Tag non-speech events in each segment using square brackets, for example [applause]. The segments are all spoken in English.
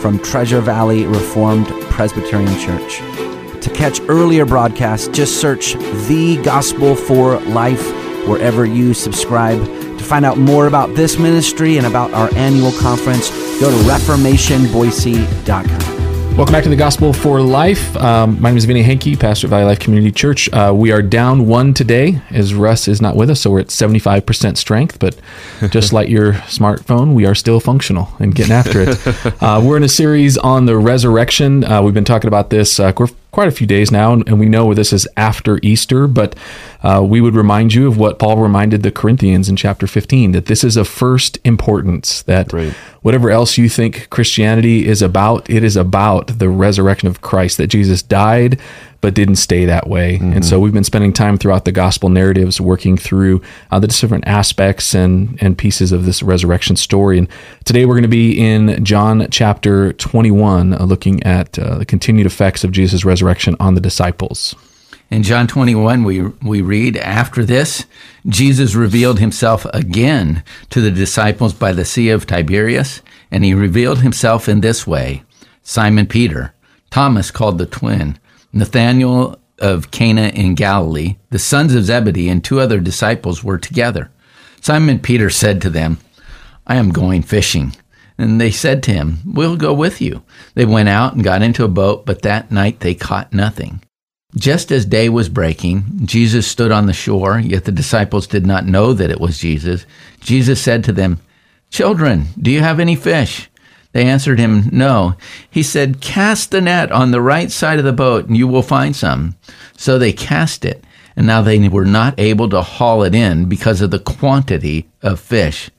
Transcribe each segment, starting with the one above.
from Treasure Valley Reformed Presbyterian Church. To catch earlier broadcasts, just search The Gospel for Life wherever you subscribe. To find out more about this ministry and about our annual conference, go to reformationboise.com. Welcome back to the Gospel for Life. Um, my name is Vinny Hankey, pastor at Valley Life Community Church. Uh, we are down one today as Russ is not with us, so we're at 75% strength. But [laughs] just like your smartphone, we are still functional and getting after it. [laughs] Uh, we're in a series on the resurrection. Uh, we've been talking about this uh, quite a few days now, and, we know this is after Easter, but uh, we would remind you of what Paul reminded the Corinthians in chapter 15 that this is of first importance, that right. whatever else you think Christianity is about, it is about the resurrection of Christ, that Jesus died but didn't stay that way. Mm-hmm. And so we've been spending time throughout the gospel narratives working through uh, the different aspects and, and pieces of this resurrection story. And today we're going to be in John chapter 21, uh, looking at uh, the continued effects of Jesus' resurrection on the disciples. In John 21, we, we read, After this, Jesus revealed himself again to the disciples by the Sea of Tiberias, and he revealed himself in this way Simon Peter, Thomas called the twin, Nathanael of Cana in Galilee, the sons of Zebedee, and two other disciples were together. Simon Peter said to them, I am going fishing. And they said to him, We'll go with you. They went out and got into a boat, but that night they caught nothing. Just as day was breaking, Jesus stood on the shore, yet the disciples did not know that it was Jesus. Jesus said to them, Children, do you have any fish? They answered him, No. He said, Cast the net on the right side of the boat, and you will find some. So they cast it, and now they were not able to haul it in because of the quantity of fish.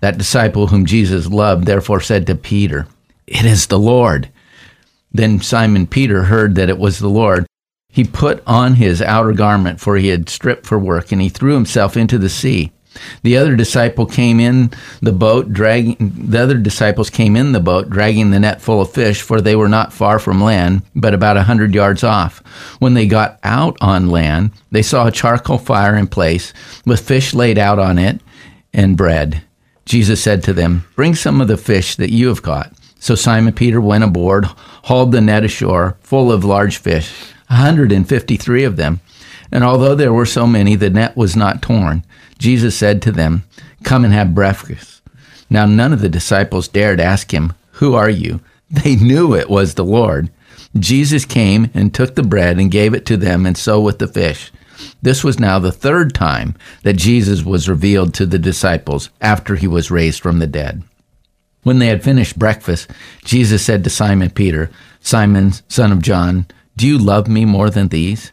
That disciple whom Jesus loved therefore said to Peter, It is the Lord. Then Simon Peter heard that it was the Lord. He put on his outer garment, for he had stripped for work, and he threw himself into the sea. The other disciple came in the boat, dragging the other disciples came in the boat, dragging the net full of fish, for they were not far from land, but about a hundred yards off. When they got out on land, they saw a charcoal fire in place, with fish laid out on it, and bread. Jesus said to them, Bring some of the fish that you have caught. So Simon Peter went aboard, hauled the net ashore, full of large fish, a 153 of them. And although there were so many, the net was not torn. Jesus said to them, Come and have breakfast. Now none of the disciples dared ask him, Who are you? They knew it was the Lord. Jesus came and took the bread and gave it to them, and so with the fish. This was now the third time that Jesus was revealed to the disciples after he was raised from the dead. When they had finished breakfast, Jesus said to Simon Peter, Simon, son of John, do you love me more than these?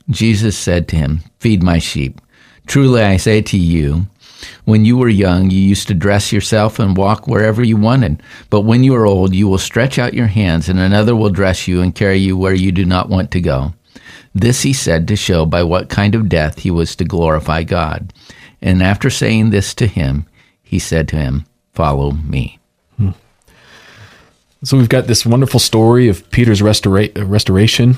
Jesus said to him, Feed my sheep. Truly I say to you, when you were young, you used to dress yourself and walk wherever you wanted. But when you are old, you will stretch out your hands, and another will dress you and carry you where you do not want to go. This he said to show by what kind of death he was to glorify God. And after saying this to him, he said to him, follow me. Hmm. So we've got this wonderful story of Peter's restora- restoration.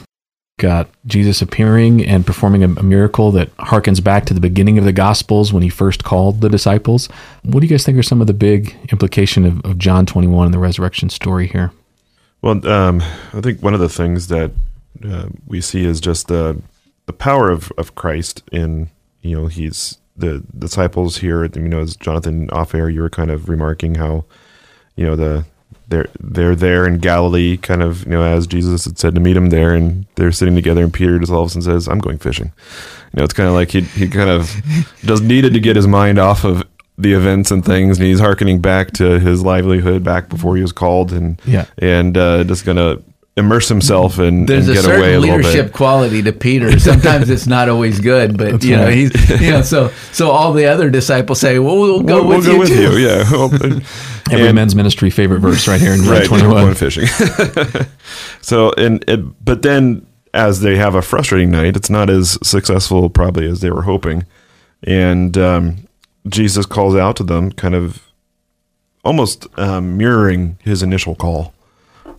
Got Jesus appearing and performing a, a, miracle that harkens back to the beginning of the Gospels when he first called the disciples. What do you guys think are some of the big implication of, of John 21 and the resurrection story here? Well, um, I think one of the things that uh, we see is just the the power of, of Christ in you know he's the disciples here, you know, as Jonathan off air, you were kind of remarking how, you know, the they're they're there in Galilee, kind of you know as Jesus had said to meet him there, and they're sitting together, and Peter just all of a sudden says, "I'm going fishing." You know, it's kind of like he he kind of [laughs] just needed to get his mind off of the events and things, and he's harkening back to his livelihood back before he was called, and Yeah. and uh, just gonna immerse himself and, There's and a get away certain a little leadership bit. quality to Peter. Sometimes it's not always good, but you know right. he's you know so so all the other disciples say, "Well, we'll go We'll, we'll with go you." with too. you, yeah. [laughs] Every and- men's ministry favorite verse right here in right, 21. fishing. [laughs] so, and it, but then as they have a frustrating night, it's not as successful probably as they were hoping, and um, Jesus calls out to them, kind of almost um, mirroring his initial call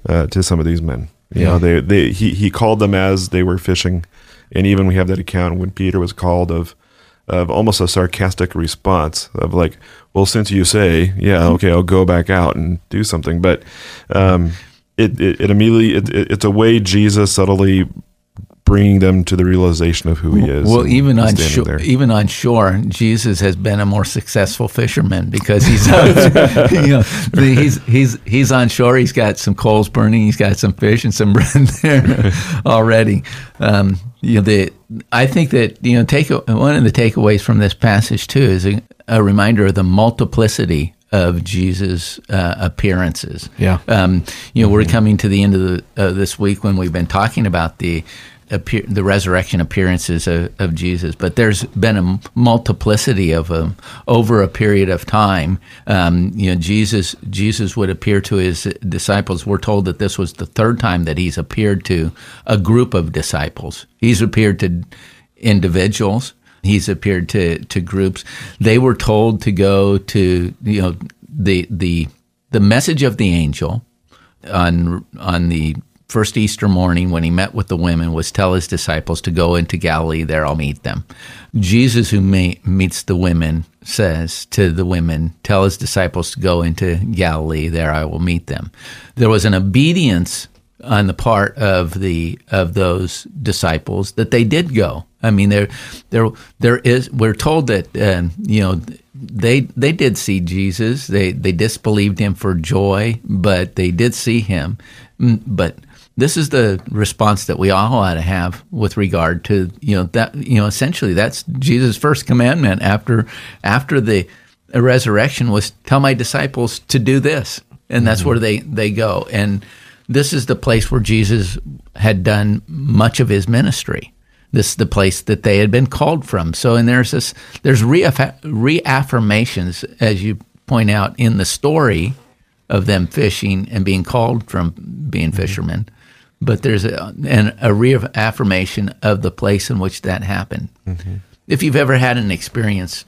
uh, to some of these men. You Yeah. know, they they he he called them as they were fishing, and even we have that account when Peter was called of of almost a sarcastic response of like, well, since you say, yeah, okay, I'll go back out and do something, but um, it, it it immediately it, it, it's a way Jesus subtly bringing them to the realization of who he is. Well, even on shore, there. even on shore, Jesus has been a more successful fisherman because he's, [laughs] you [laughs] know, the- he's he's he's on shore. He's got some coals burning. He's got some fish and some [laughs] bread there already. Um, you know, the I think that you know, take one of the takeaways from this passage too is a, a reminder of the multiplicity of Jesus' uh, appearances. Yeah. Um, you know, we're coming to the end of the, uh, this week when we've been talking about the appear, the resurrection appearances of, of Jesus, but there's been a multiplicity of them over a period of time. Um, you know, Jesus Jesus would appear to his disciples. We're told that this was the third time that he's appeared to a group of disciples. He's appeared to individuals. He's appeared to, to groups. They were told to go to you know the the the message of the angel on on the first Easter morning when he met with the women was tell his disciples to go into Galilee there I'll meet them. Jesus who meets the women says to the women tell his disciples to go into Galilee there I will meet them. There was an obedience on the part of the of those disciples that they did go. I mean, there there there is. We're told that uh, you know they they did see Jesus. They they disbelieved him for joy, but they did see him. Mm, But this is the response that we all ought to have with regard to you know that you know essentially that's Jesus' first commandment after after the resurrection was tell my disciples to do this, and that's mm-hmm. where they they go and this is the place where Jesus had done much of his ministry. This is the place that they had been called from. So, and there's this, there's reaff- reaffirmations, as you point out, in the story of them fishing and being called from being mm-hmm. fishermen. But there's a, an, a reaffirmation of the place in which that happened. If you've ever had an experience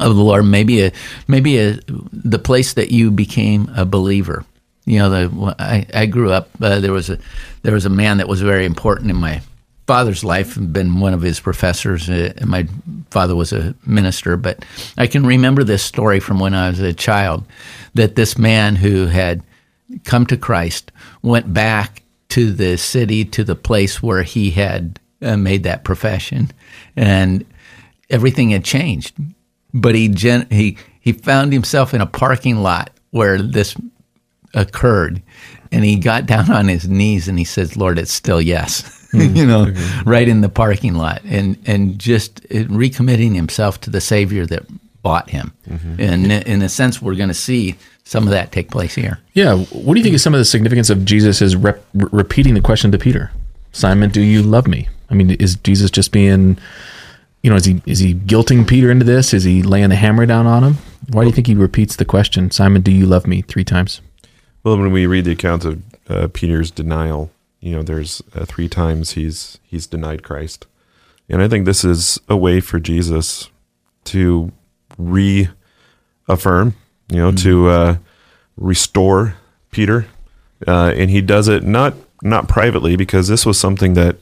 of the Lord, maybe a maybe a the place that you became a believer. You know, the I, I grew up. Uh, there was a there was a man that was very important in my father's life. and Been one of his professors. Uh, and my father was a minister, but I can remember this story from when I was a child. That this man who had come to Christ went back to the city to the place where he had uh, made that profession, and everything had changed. But he gen- he he found himself in a parking lot where this occurred. And he got down on his knees and he says lord it's still yes. [laughs] You know right in the parking lot. And and just recommitting himself to the savior that bought him. And in a sense we're going to see some of that take place here Yeah. What do you think is some of the significance of Jesus is rep- repeating the question to Peter? Simon, do you love me? I mean, is Jesus just being, you know, is he is he guilting Peter into this? Is he laying the hammer down on him? Why do you think he repeats the question, Simon, do you love me, three times? Well, when we read the account of uh, Peter's denial, you know, there's uh, three times he's he's denied Christ, and I think this is a way for Jesus to reaffirm, you know, to uh, restore Peter, uh, and he does it not not privately because this was something that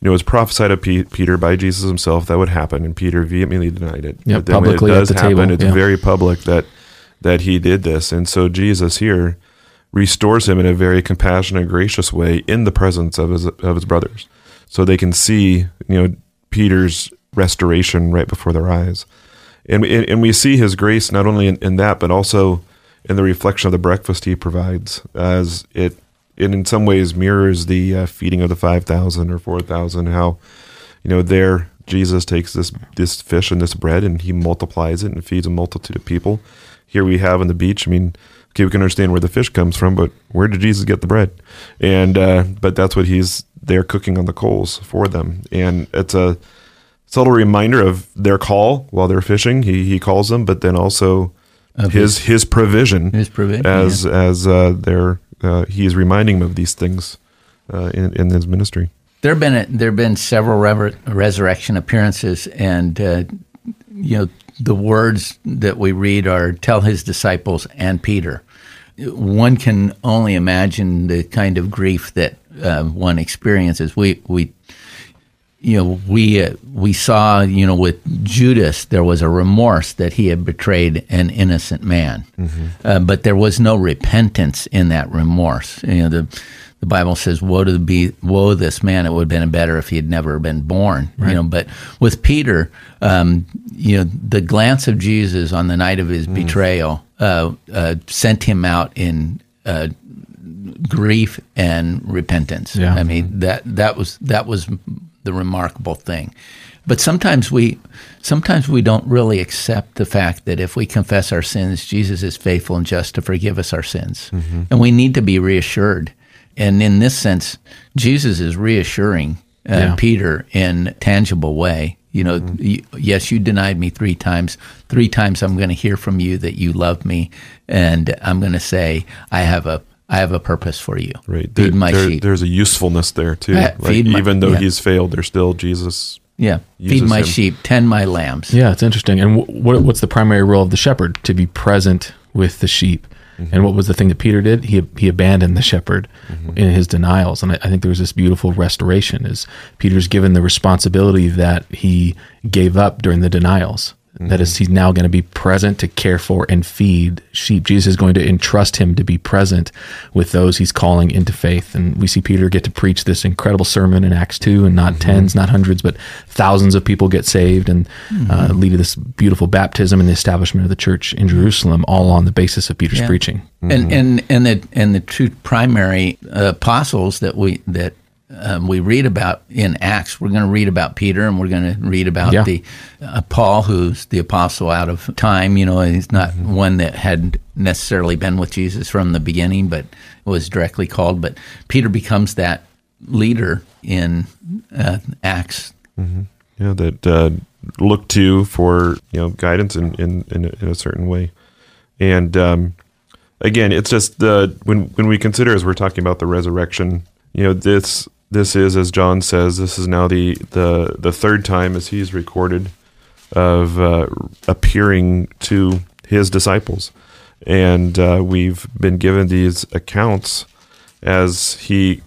you know was prophesied of Pe- Peter by Jesus himself that would happen, and Peter vehemently denied it. Yeah, But then when publicly it does happen, table, it's yeah. very public that that he did this, and so Jesus here restores him in a very compassionate, gracious way in the presence of his of his brothers, so they can see you know Peter's restoration right before their eyes, and and, and we see his grace not only in, in that but also in the reflection of the breakfast he provides, as it it in some ways mirrors the uh, feeding of the five thousand or four thousand. How you know there Jesus takes this this fish and this bread and he multiplies it and feeds a multitude of people. Here we have on the beach. I mean, okay, we can understand where the fish comes from, but where did Jesus get the bread? And uh, but that's what he's there cooking on the coals for them, and it's a subtle reminder of their call while they're fishing. He he calls them, but then also Of his his provision His provision, as as uh, their uh, he is reminding them of these things uh, in in his ministry. There have been a, there have been several rever- resurrection appearances, and uh, you know the words that we read are "tell his disciples and Peter." One can only imagine the kind of grief that uh, one experiences. We we you know we uh, we saw you know with Judas there was a remorse that he had betrayed an innocent man, uh, but there was no repentance in that remorse. You know the the Bible says, "Woe to be woe this man! It would have been better if he had never been born." You know, but with Peter, um, you know, the glance of Jesus on the night of his betrayal uh, uh, sent him out in. Uh, grief and repentance. Yeah. I mean that that was that was the remarkable thing. But sometimes we sometimes we don't really accept the fact that if we confess our sins, Jesus is faithful and just to forgive us our sins. And we need to be reassured. And in this sense, Jesus is reassuring uh, Yeah. Peter in tangible way. You know, y- yes, you denied me three times. Three times I'm going to hear from you that you love me, and I'm going to say I have a I have a purpose for you. Right. Feed my there- sheep. There's a usefulness there too. Yeah, like feed my- even though yeah. he's failed, there's still Jesus. Yeah, feed my him. sheep, tend my lambs. Yeah, it's interesting. And wh- what, what's the primary role of the shepherd? To be present with the sheep. Mm-hmm. And what was the thing that Peter did? He he abandoned the shepherd mm-hmm. in his denials. And I, I think there was this beautiful restoration. Is Peter's given the responsibility that he gave up during the denials. That is, he's now going to be present to care for and feed sheep. Jesus is going to entrust him to be present with those he's calling into faith. And we see Peter get to preach this incredible sermon in Acts 2, and not tens, not hundreds, but thousands of people get saved and uh, lead to this beautiful baptism and the establishment of the church in Jerusalem, all on the basis of Peter's Yeah. preaching. And and and the and the two primary uh, apostles that we that um, we read about in Acts. We're going to read about Peter, and we're going to read about Yeah. the uh, Paul, who's the apostle out of time. You know, he's not one that had necessarily been with Jesus from the beginning, but was directly called. But Peter becomes that leader in uh, Acts. Yeah, that uh, look to for you know guidance in in, in, a, in a certain way, and um, again, it's just the when when we consider as we're talking about the resurrection, you know this this is as John says, this is now the the the third time as he's recorded of uh, appearing to his disciples, and uh, we've been given these accounts as he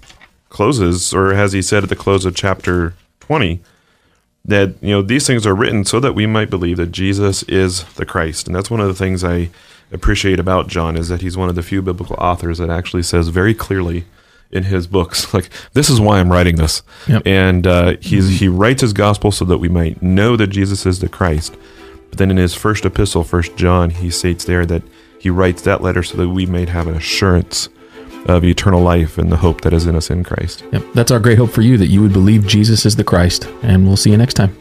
closes, or as he said at the close of chapter twenty that you know these things are written so that we might believe that Jesus is the Christ, and that's one of the things I appreciate about John is that he's one of the few biblical authors that actually says very clearly in his books, [laughs] like this is why I'm writing this, Yep. and uh, he's he writes his gospel so that we might know that Jesus is the Christ. But then in his first epistle, First John, he states there that he writes that letter so that we may have an assurance of eternal life and the hope that is in us in Christ. Yep. That's our great hope for you that you would believe Jesus is the Christ. And we'll see you next time.